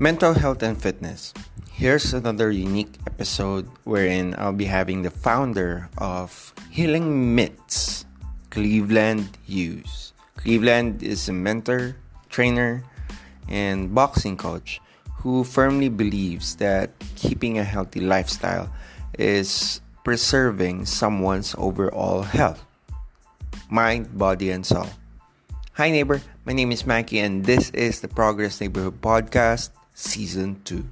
Mental health and fitness. Here's another unique episode wherein I'll be having the founder of Healing Mitts, Cleveland Hughes. Cleveland is a mentor, trainer, and boxing coach who firmly believes that keeping a healthy lifestyle is preserving someone's overall health, mind, body, and soul. Hi, neighbor. My name is Mackie, and this is the Progress Neighborhood Podcast, Season 2.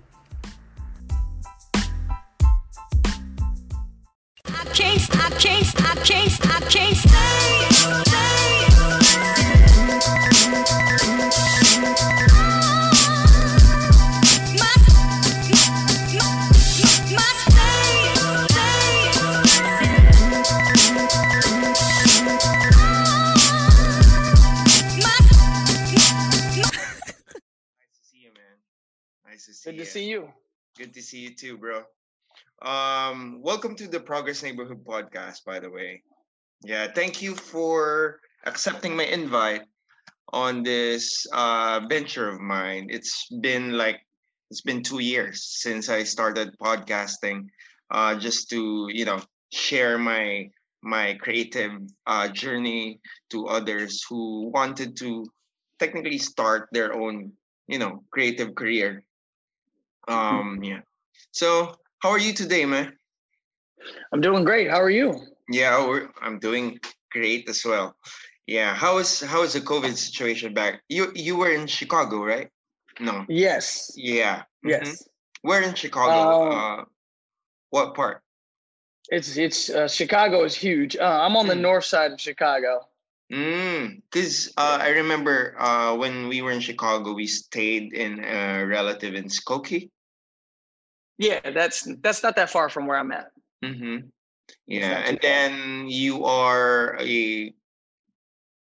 See you too, bro. Um, welcome to the Progress Neighborhood Podcast, by the way. Yeah, thank you for accepting my invite on this uh, venture of mine. It's been like it's been two years since I started podcasting, uh, just to you know share my my creative uh, journey to others who wanted to technically start their own you know creative career. Um, yeah. So, how are you today, man? I'm doing great. How are you? Yeah, we're, I'm doing great as well. Yeah, how is how is the COVID situation back? You you were in Chicago, right? No. Yes. Yeah. mhm. Yes. Where in Chicago? Um, uh, what part? It's it's uh, Chicago is huge. Uh, I'm on the Mm. north side of Chicago. Mm, cause uh, I remember uh when we were in Chicago, we stayed in a relative in Skokie. Yeah, that's that's not that far from where I'm at. Mm-hmm. Yeah, and then you are a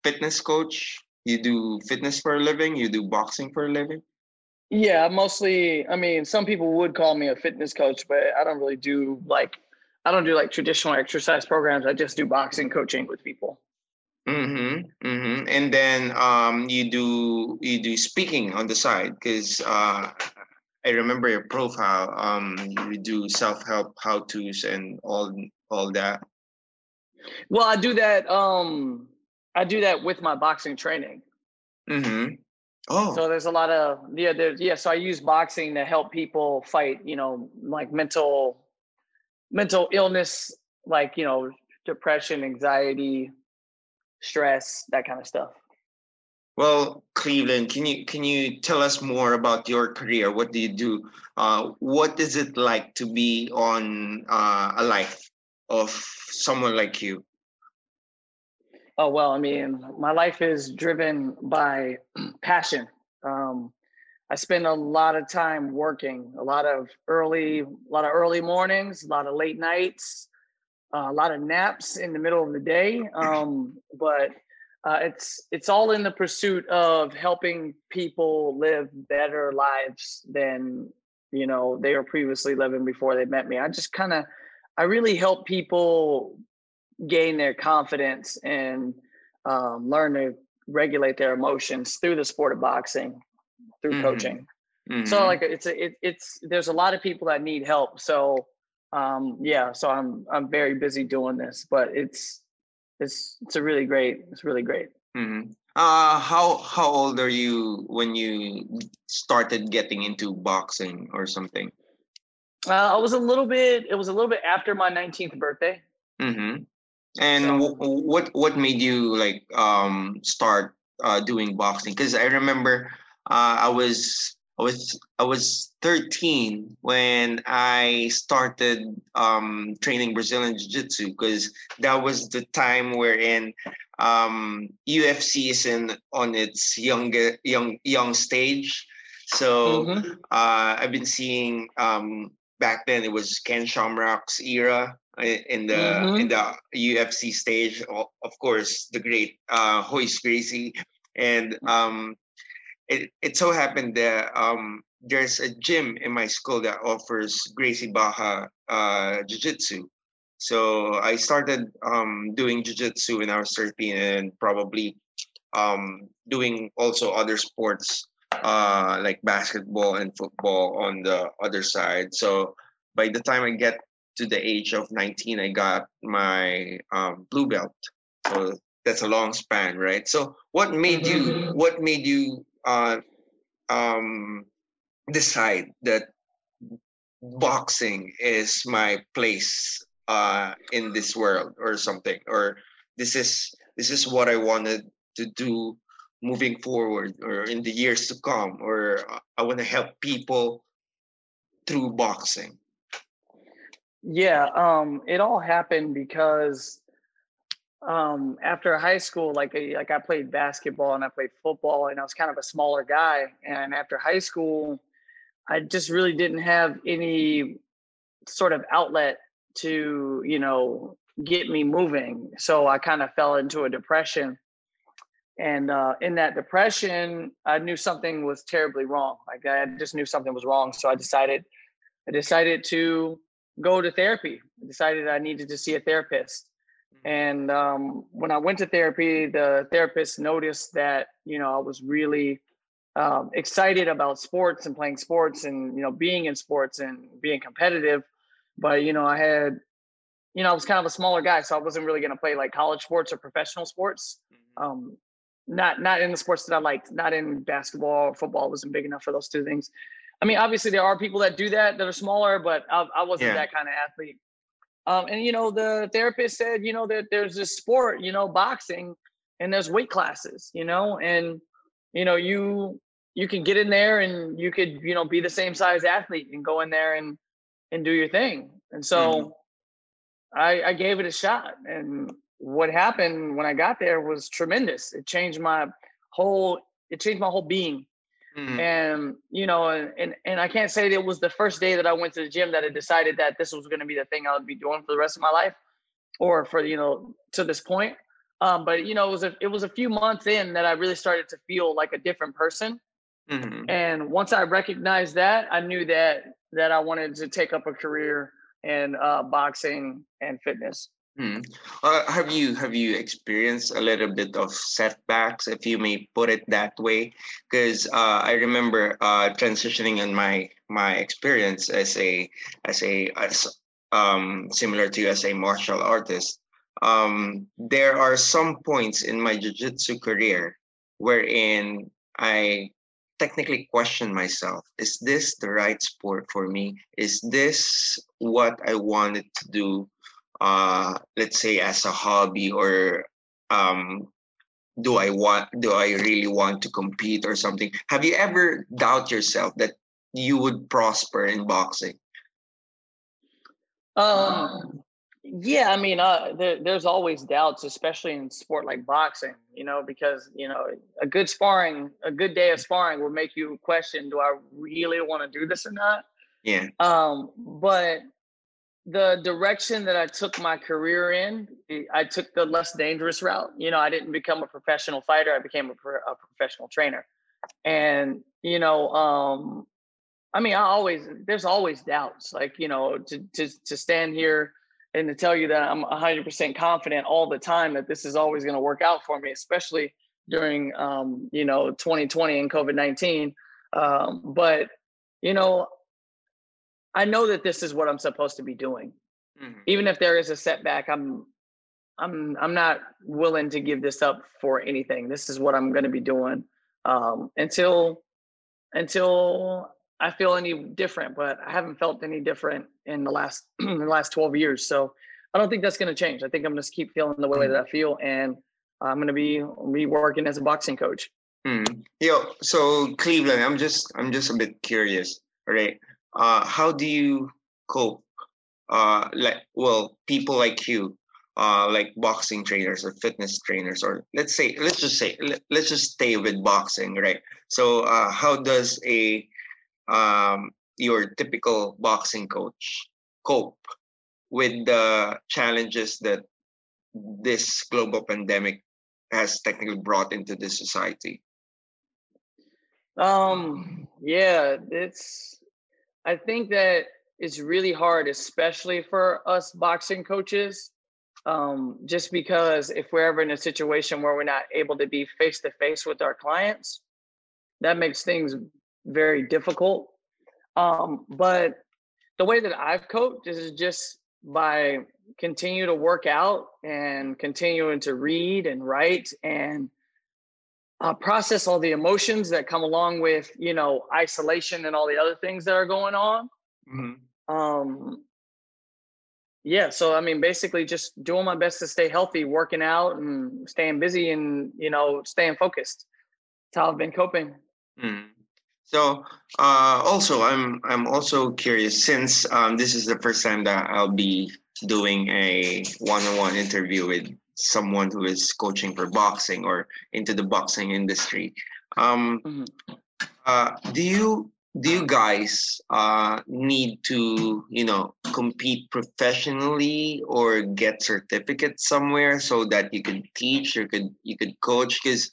fitness coach. You do fitness for a living. You do boxing for a living. Yeah, mostly. I mean, some people would call me a fitness coach, but I don't really do like I don't do like traditional exercise programs. I just do boxing coaching with people. Mm-hmm. Mm-hmm. And then um, you do you do speaking on the side because uh, I remember your profile. Um, you do self help how tos and all all that. Well, I do that. Um, I do that with my boxing training. Mm-hmm. Oh. So there's a lot of yeah, there's yeah. So I use boxing to help people fight, you know, like mental mental illness, like you know, depression, anxiety, stress, that kind of stuff. Well, Cleveland, can you can you tell us more about your career? What do you do? Uh, what is it like to be on uh, a life of someone like you? Oh well, I mean, my life is driven by passion. Um, I spend a lot of time working, a lot of early, a lot of early mornings, a lot of late nights, uh, a lot of naps in the middle of the day. Um, but uh, it's it's all in the pursuit of helping people live better lives than you know they were previously living before they met me. I just kind of, I really help people gain their confidence and um, learn to regulate their emotions through the sport of boxing, through Mhm. coaching. Mhm. So like it's a, it, it's there's a lot of people that need help. So um, yeah, so I'm I'm very busy doing this, but it's it's it's a really great it's really great. Mhm. Uh, how how old are you when you started getting into boxing or something? Uh, I was a little bit it was a little bit after my 19th birthday. Mm-hmm. And So- wh- what what made you like um start uh, doing boxing? Because I remember uh, I was I was I was 13 when I started um, training Brazilian Jiu Jitsu because that was the time wherein um, UFC is in on its young young young stage. So Mhm. uh, I've been seeing um, back then it was Ken Shamrock's era in the in the UFC stage. Of course, the great uh, Royce Gracie, and um, it it so happened that um, there's a gym in my school that offers Gracie Barra uh, Jiu Jitsu. So I started um, doing Jiu Jitsu when I was 13 and probably um, doing also other sports uh, like basketball and football on the other side. So by the time I get to the age of 19, I got my um, blue belt. So that's a long span, right? So what made you Mhm. what made you uh, um, decide that boxing is my place uh, in this world or something, or this is this is what I wanted to do moving forward or in the years to come, or I want to help people through boxing. Yeah, um, it all happened because um, after high school, like I, like I played basketball and I played football, and I was kind of a smaller guy. And after high school, I just really didn't have any sort of outlet to, you know, get me moving. So I kind of fell into a depression. And uh, in that depression, I knew something was terribly wrong. Like I just knew something was wrong. So I decided, I decided to go to therapy. I decided I needed to see a therapist. And um, when I went to therapy, the therapist noticed that you know I was really um, excited about sports and playing sports and you know being in sports and being competitive. But you know I had, you know I was kind of a smaller guy, so I wasn't really going to play like college sports or professional sports. Um, not not in the sports that I liked, not in basketball or football. I wasn't big enough for those two things. I mean, obviously there are people that do that that are smaller, but I, I wasn't Yeah. that kind of athlete. Um, and you know, the therapist said, you know, that there's this sport, you know, boxing, and there's weight classes, you know, and you know, you you can get in there and you could, you know, be the same size athlete and go in there and and do your thing. And so I, I gave it a shot. And what happened when I got there was tremendous. It changed my whole it changed my whole being Mhm. and you know and, and and i can't say that it was the first day that i went to the gym that i decided that this was going to be the thing i would be doing for the rest of my life or for you know to this point um but you know it was a it was a few months in that i really started to feel like a different person Mhm. and once i recognized that i knew that that i wanted to take up a career in uh boxing and fitness Hmm. Uh, have you have you experienced a little bit of setbacks, if you may put it that way? Because uh, I remember uh, transitioning in my my experience as a as a as um, similar to you as a martial artist. Um, there are some points in my jiu-jitsu career wherein I technically question myself: Is this the right sport for me? Is this what I wanted to do? Uh let's say as a hobby or um do i want do i really want to compete or something? Have you ever doubt yourself that you would prosper in boxing? Um, yeah, I mean, uh, there, there's always doubts, especially in sport like boxing, you know, because, you know, a good sparring, a good day of sparring will make you question, do I really want to do this or not? yeah. Um, but the direction that I took my career in, I- I took the less dangerous route. You know, I didn't become a professional fighter. I became a, pro- a professional trainer. And, you know, um, I mean, I always, there's always doubts like, you know, to, to, to stand here and to tell you that I'm hundred percent confident all the time that this is always going to work out for me, especially during, um, you know, 2020 and COVID-19. Um, but, you know, I know that this is what I'm supposed to be doing. Mhm. Even if there is a setback, I'm I'm I'm not willing to give this up for anything. This is what I'm going to be doing um, until until I feel any different. But I haven't felt any different in the last in the last 12 years. So I don't think that's going to change. I think I'm going to keep feeling the way that I feel, and I'm going to be be working as a boxing coach. Hmm. Yo, so Cleveland, I'm just I'm just a bit curious, right? Uh, how do you cope? Uh, like well, people like you, uh, like boxing trainers or fitness trainers, or let's say let's just say let, let's just stay with boxing, right? So, uh, how does a um your typical boxing coach cope with the challenges that this global pandemic has technically brought into the society? Um, yeah, it's I think that it's really hard, especially for us boxing coaches. Um, just because if we're ever in a situation where we're not able to be face to face with our clients, that makes things very difficult. Um, but the way that I've coped is just by continue to work out and continuing to read and write and uh, process all the emotions that come along with you know isolation and all the other things that are going on Mm-hmm. um yeah so i mean basically just doing my best to stay healthy working out and staying busy and you know staying focused that's how i've been coping Mm. So uh, also, I'm I'm also curious since um, this is the first time that I'll be doing a one-on-one interview with someone who is coaching for boxing or into the boxing industry. Um, Mhm. uh, do you do you guys uh, need to you know compete professionally or get certificates somewhere so that you could teach or could you could coach? Because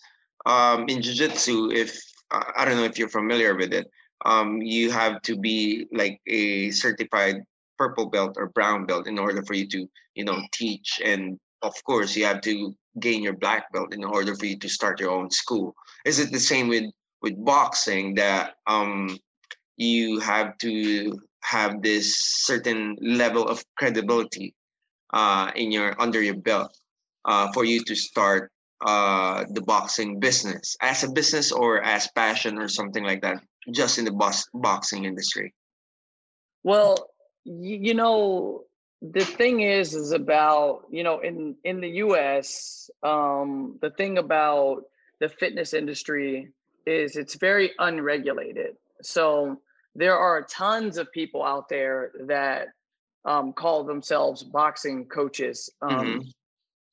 um, in jiu-jitsu, if I I don't know if you're familiar with it. Um, you have to be like a certified purple belt or brown belt in order for you to, you know, teach. And of course, you have to gain your black belt in order for you to start your own school. Is it the same with with boxing that um, you have to have this certain level of credibility uh, in your under your belt uh, for you to start uh the boxing business as a business or as passion or something like that just in the box boxing industry Well, you know, the thing is, is about you know, in in the U.S., um, the thing about the fitness industry is it's very unregulated. So there are tons of people out there that um, call themselves boxing coaches, um,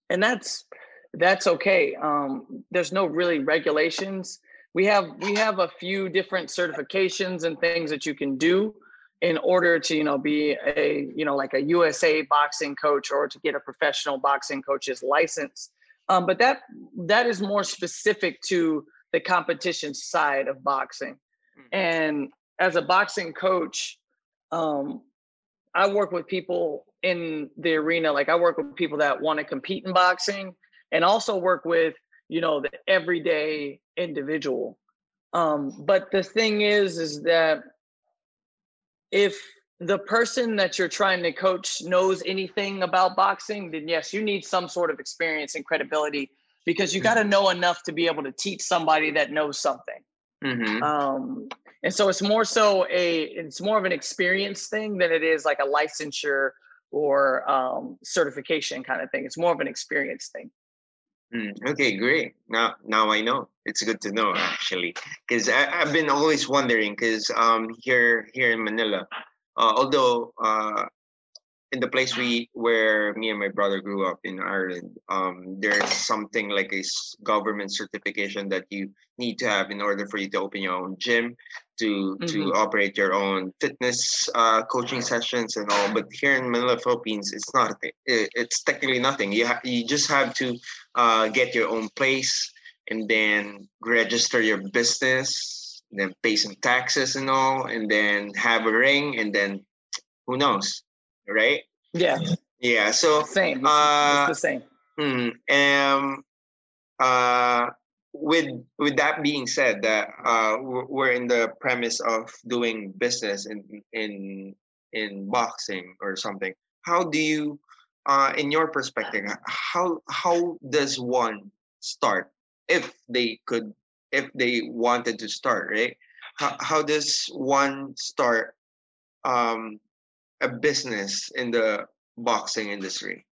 and that's that's okay. Um, there's no really regulations. We have we have a few different certifications and things that you can do in order to you know be a you know like a USA boxing coach or to get a professional boxing coach's license. Um, but that that is more specific to the competition side of boxing. And as a boxing coach, um, I work with people in the arena. Like I work with people that want to compete in boxing, and also work with you know the everyday individual. Um, but the thing is, is that if the person that you're trying to coach knows anything about boxing, then yes, you need some sort of experience and credibility because you got to know enough to be able to teach somebody that knows something. mm-hmm. Um, and so it's more so a it's more of an experience thing than it is like a licensure or um, certification kind of thing. It's more of an experience thing. Mm, okay great. Now now i know. It's good to know actually. Because i've been always wondering because um here here in manila uh, although uh in the place we where me and my brother grew up in Ireland, um, there's something like a government certification that you need to have in order for you to open your own gym, to to operate your own fitness uh, coaching sessions and all. But here in Manila, Philippines, it's not. a thi- i- It's technically nothing. You have you just have to uh, get your own place and then register your business, then pay some taxes and all, and then have a ring, and then who knows, right? Yeah, Yeah. So same. It's, Uh, it's the same. Hmm. Um. Uh. With with that being said, that uh we're in the premise of doing business in in in boxing or something. How do you, uh, in your perspective, how how does one start if they could if they wanted to start right? How how does one start um a business in the boxing industry?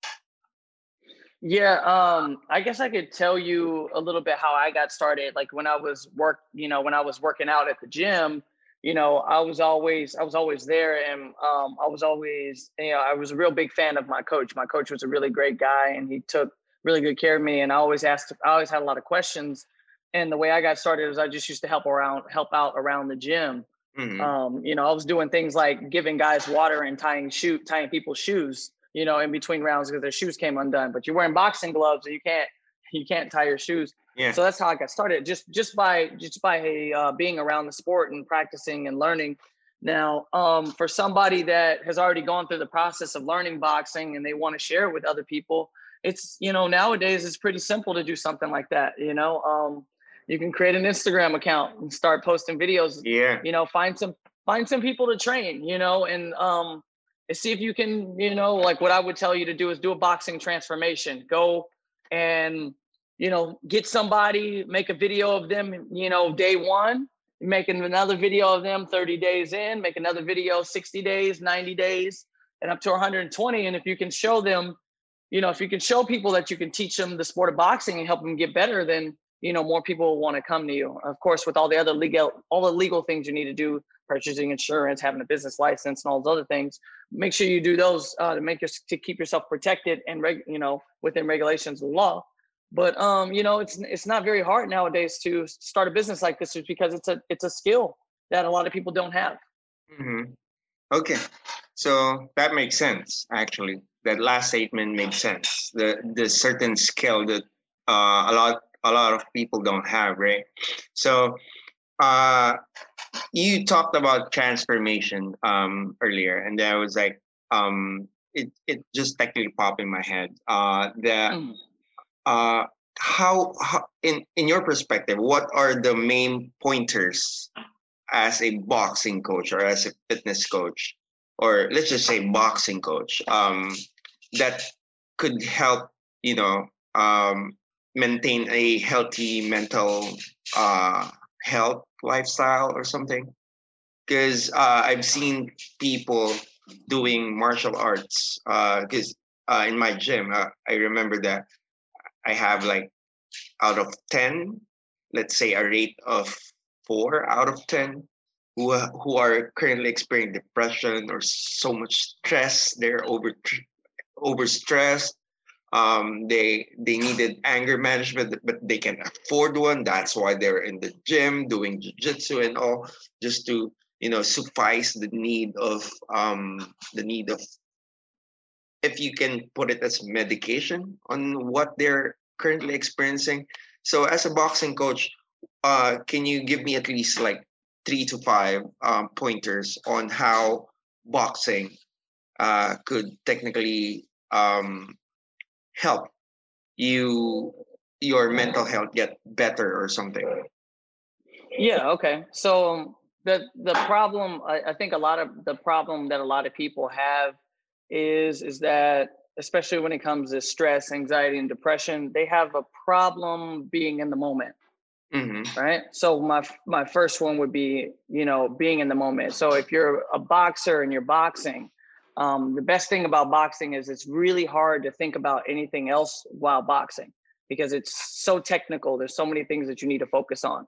Yeah, um, I guess I could tell you a little bit how I got started. Like when I was work, you know, when I was working out at the gym, you know, I was always I was always there and um I was always, you know, I was a real big fan of my coach. My coach was a really great guy and he took really good care of me and I always asked I always had a lot of questions. And the way I got started was I just used to help around help out around the gym. Mhm. Um, you know, I was doing things like giving guys water and tying shoe tying people's shoes, you know, in between rounds because their shoes came undone. But you're wearing boxing gloves and you can't you can't tie your shoes. Yeah. So that's how I got started. Just just by just by uh, being around the sport and practicing and learning. Now, um, for somebody that has already gone through the process of learning boxing and they want to share it with other people, it's you know nowadays it's pretty simple to do something like that. You know, um, you can create an Instagram account and start posting videos. Yeah. You know, find some find some people to train. You know, and um, see if you can. You know, like what I would tell you to do is do a boxing transformation. Go and you know get somebody, make a video of them. You know, day one, making another video of them 30 days in, make another video 60 days, 90 days, and up to 120. And if you can show them, you know, if you can show people that you can teach them the sport of boxing and help them get better, then you know more people will want to come to you. Of course, with all the other legal, all the legal things you need to do, purchasing insurance, having a business license, and all those other things. Make sure you do those uh, to make your to keep yourself protected and reg, you know within regulations of law. But um, you know, it's it's not very hard nowadays to start a business like this, because it's a it's a skill that a lot of people don't have. hmm Okay, so that makes sense. Actually, that last statement makes sense. The the certain skill that uh, a lot a lot of people don't have, right? So, uh, you talked about transformation um, earlier, and I was like um, it it just technically popped in my head. Uh, the Mm. uh, how, how in in your perspective, what are the main pointers as a boxing coach or as a fitness coach, or let's just say boxing coach, um, that could help you know um, maintain a healthy mental uh, health lifestyle or something? Because uh, I've seen people doing martial arts. Because uh, in my gym, uh, I remember that I have like out of 10, let's say a rate of four out of 10 who, uh, who are currently experiencing depression or so much stress. They're over overstressed. Um, they they needed anger management, but they can afford one. That's why they're in the gym doing jujitsu and all, just to you know suffice the need of um, the need of if you can put it as medication on what they're currently experiencing. So as a boxing coach, uh, can you give me at least like three to five um, pointers on how boxing uh, could technically um, help you your mental health get better or something? Yeah. Okay. So um, the the problem, I, I think a lot of the problem that a lot of people have is is that especially when it comes to stress, anxiety, and depression, they have a problem being in the moment. hmm right so my my first one would be you know being in the moment so if you're a boxer and you're boxing um, the best thing about boxing is it's really hard to think about anything else while boxing because it's so technical. There's so many things that you need to focus on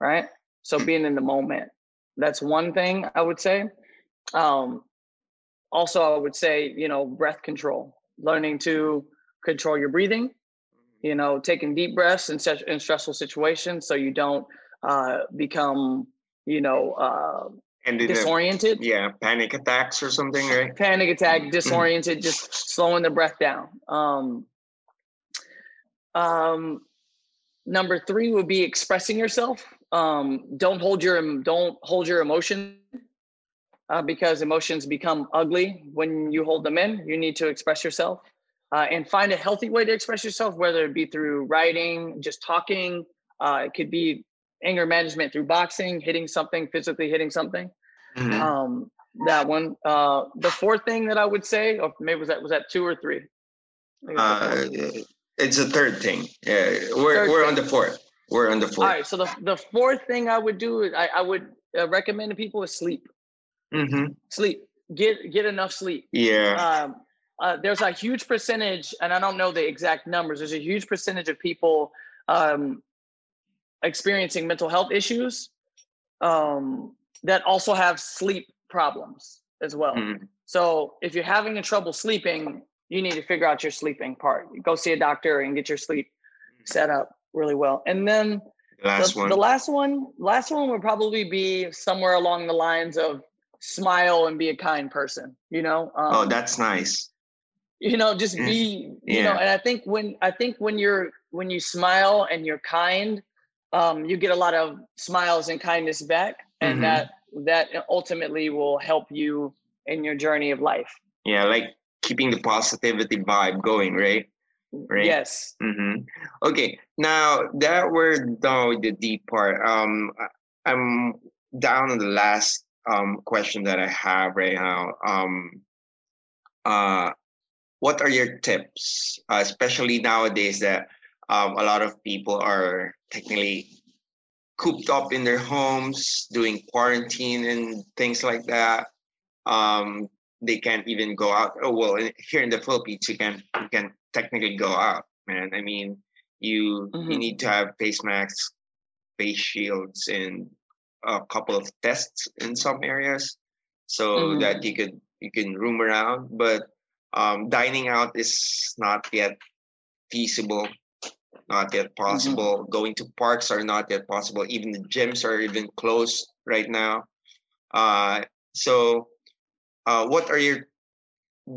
right? So being in the moment that's one thing i would say. Um, also i would say you know breath control learning to control your breathing you know, taking deep breaths in such in stressful situations so you don't uh, become, you know, uh, And disoriented, yeah, panic attacks or something, right? panic attack, disoriented, just slowing the breath down. Um, um, number three would be expressing yourself. Um, don't hold your don't hold your emotion uh, because emotions become ugly when you hold them in. You need to express yourself uh, and find a healthy way to express yourself, whether it be through writing, just talking. Uh, it could be anger management through boxing, hitting something, physically hitting something. Mhm. Um, that one. Uh, the fourth thing that I would say, or maybe was that was that two or three? I think it was the. Uh, it's a third thing. Yeah, we're Third we're thing. on the fourth. We're on the fourth. right. So the the fourth thing I would do, I, I would uh, recommend to people is sleep. Mm-hmm. Sleep. Get get enough sleep. Yeah. um, uh, there's a huge percentage, and I don't know the exact numbers. There's a huge percentage of people um, experiencing mental health issues um, that also have sleep problems as well. Mhm. So if you're having a trouble sleeping, you need to figure out your sleeping part. Go see a doctor and get your sleep set up really well. And then The last the, one. the last one, last one would probably be somewhere along the lines of smile and be a kind person. You know, um, oh, that's nice. you know just Mm. be you know and i think when i think when you're when you smile and you're kind um you get a lot of smiles and kindness back and Mhm. that that ultimately will help you in your journey of life Yeah, like keeping the positivity vibe going, right? right? Yes. Mm-hmm. Okay, now that we're done with the deep part, um, I'm down on the last um question that I have right now. Um, uh, what are your tips, uh, especially nowadays that um, a lot of people are technically cooped up in their homes, doing quarantine and things like that. Um, they can't even go out. Oh well, in- here in the Philippines, you can you can technically go out, man. I mean, you you Mhm. need to have face masks, face shields, and a couple of tests in some areas, so Mhm. that you could you can roam around. But um, dining out is not yet feasible, not yet possible. Going to parks are not yet possible. Even the gyms are even closed right now. Uh, so, uh, what are your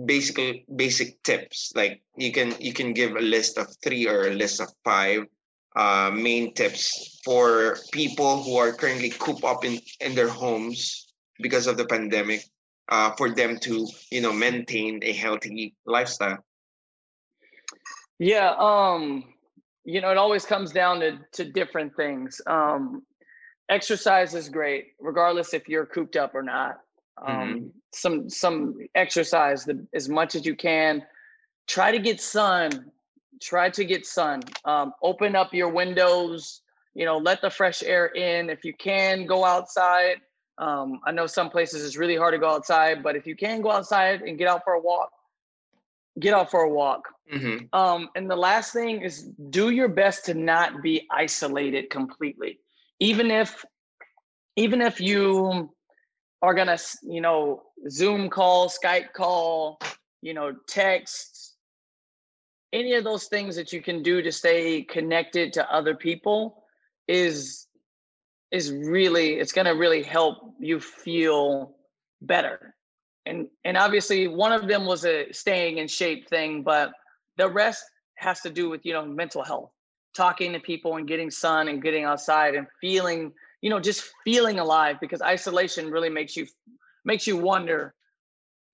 basically basic tips? Like you can you can give a list of three or a list of five uh, main tips for people who are currently cooped up in in their homes because of the pandemic. Uh, for them to you know maintain a healthy lifestyle. Yeah, um, you know, it always comes down to to different things. Um, exercise is great, regardless if you're cooped up or not. Um, Some some exercise the, as much as you can. Try to get sun. Try to get sun. Um, open up your windows. You know, let the fresh air in. If you can, go outside. Um, I know some places it's really hard to go outside, but if you can go outside and get out for a walk, get out for a walk. Mm-hmm. Um, and the last thing is do your best to not be isolated completely. Even if even if you are gonna, you know, Zoom call, Skype call, you know, text, any of those things that you can do to stay connected to other people is is really it's gonna really help you feel better. And and obviously one of them was a staying in shape thing, but the rest has to do with you know mental health. Talking to people and getting sun and getting outside and feeling you know just feeling alive because isolation really makes you makes you wonder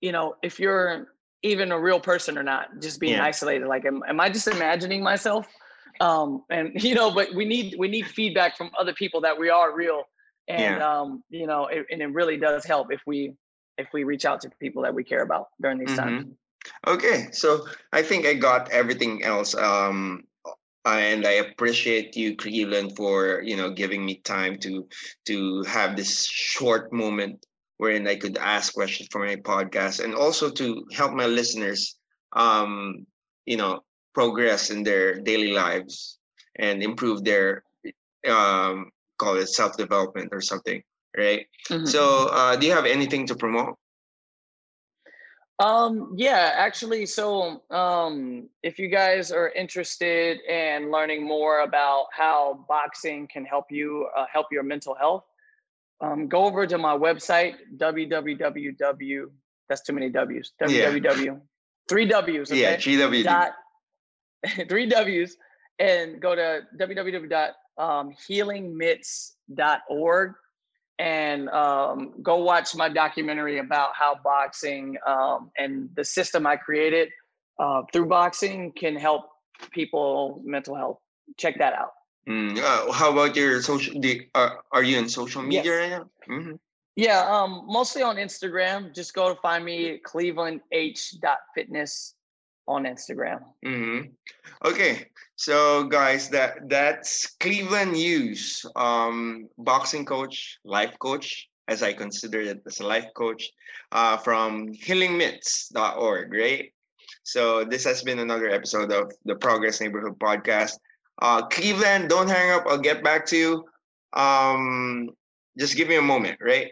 you know if you're even a real person or not just being Yeah. isolated. Like am, am i just imagining myself? Um and you know but we need we need feedback from other people that we are real. And um you know it, and it really does help if we if we reach out to people that we care about during these times Okay, so I think I got everything else. Um, and I appreciate you, Cleveland, for you know giving me time to to have this short moment wherein I could ask questions for my podcast, and also to help my listeners, um, you know, progress in their daily lives and improve their um, call it self development or something, right? Mhm. So, uh, do you have anything to promote? Um, yeah, actually, so um, if you guys are interested in learning more about how boxing can help you uh, help your mental health, um, go over to my website www. That's too many W's. Yeah. www. Three W's. Okay. Yeah, GW. dot three W's and go to www.healingmitts.org and um, go watch my documentary about how boxing um, and the system I created uh, through boxing can help people mental health. Check that out. Mm, uh, how about your social? Do, uh, are you in social media Yes. right now? hmm Yeah, um, mostly on Instagram. Just go to find me at clevelandh.fitness on Instagram. hmm Okay, so guys, that that's Cleveland Hughes, um, boxing coach, life coach, as I consider it as a life coach, uh, from healingmitts.org, right? So this has been another episode of the Progress Neighborhood Podcast. Uh, Cleveland, don't hang up. I'll get back to you. Um, just give me a moment, right?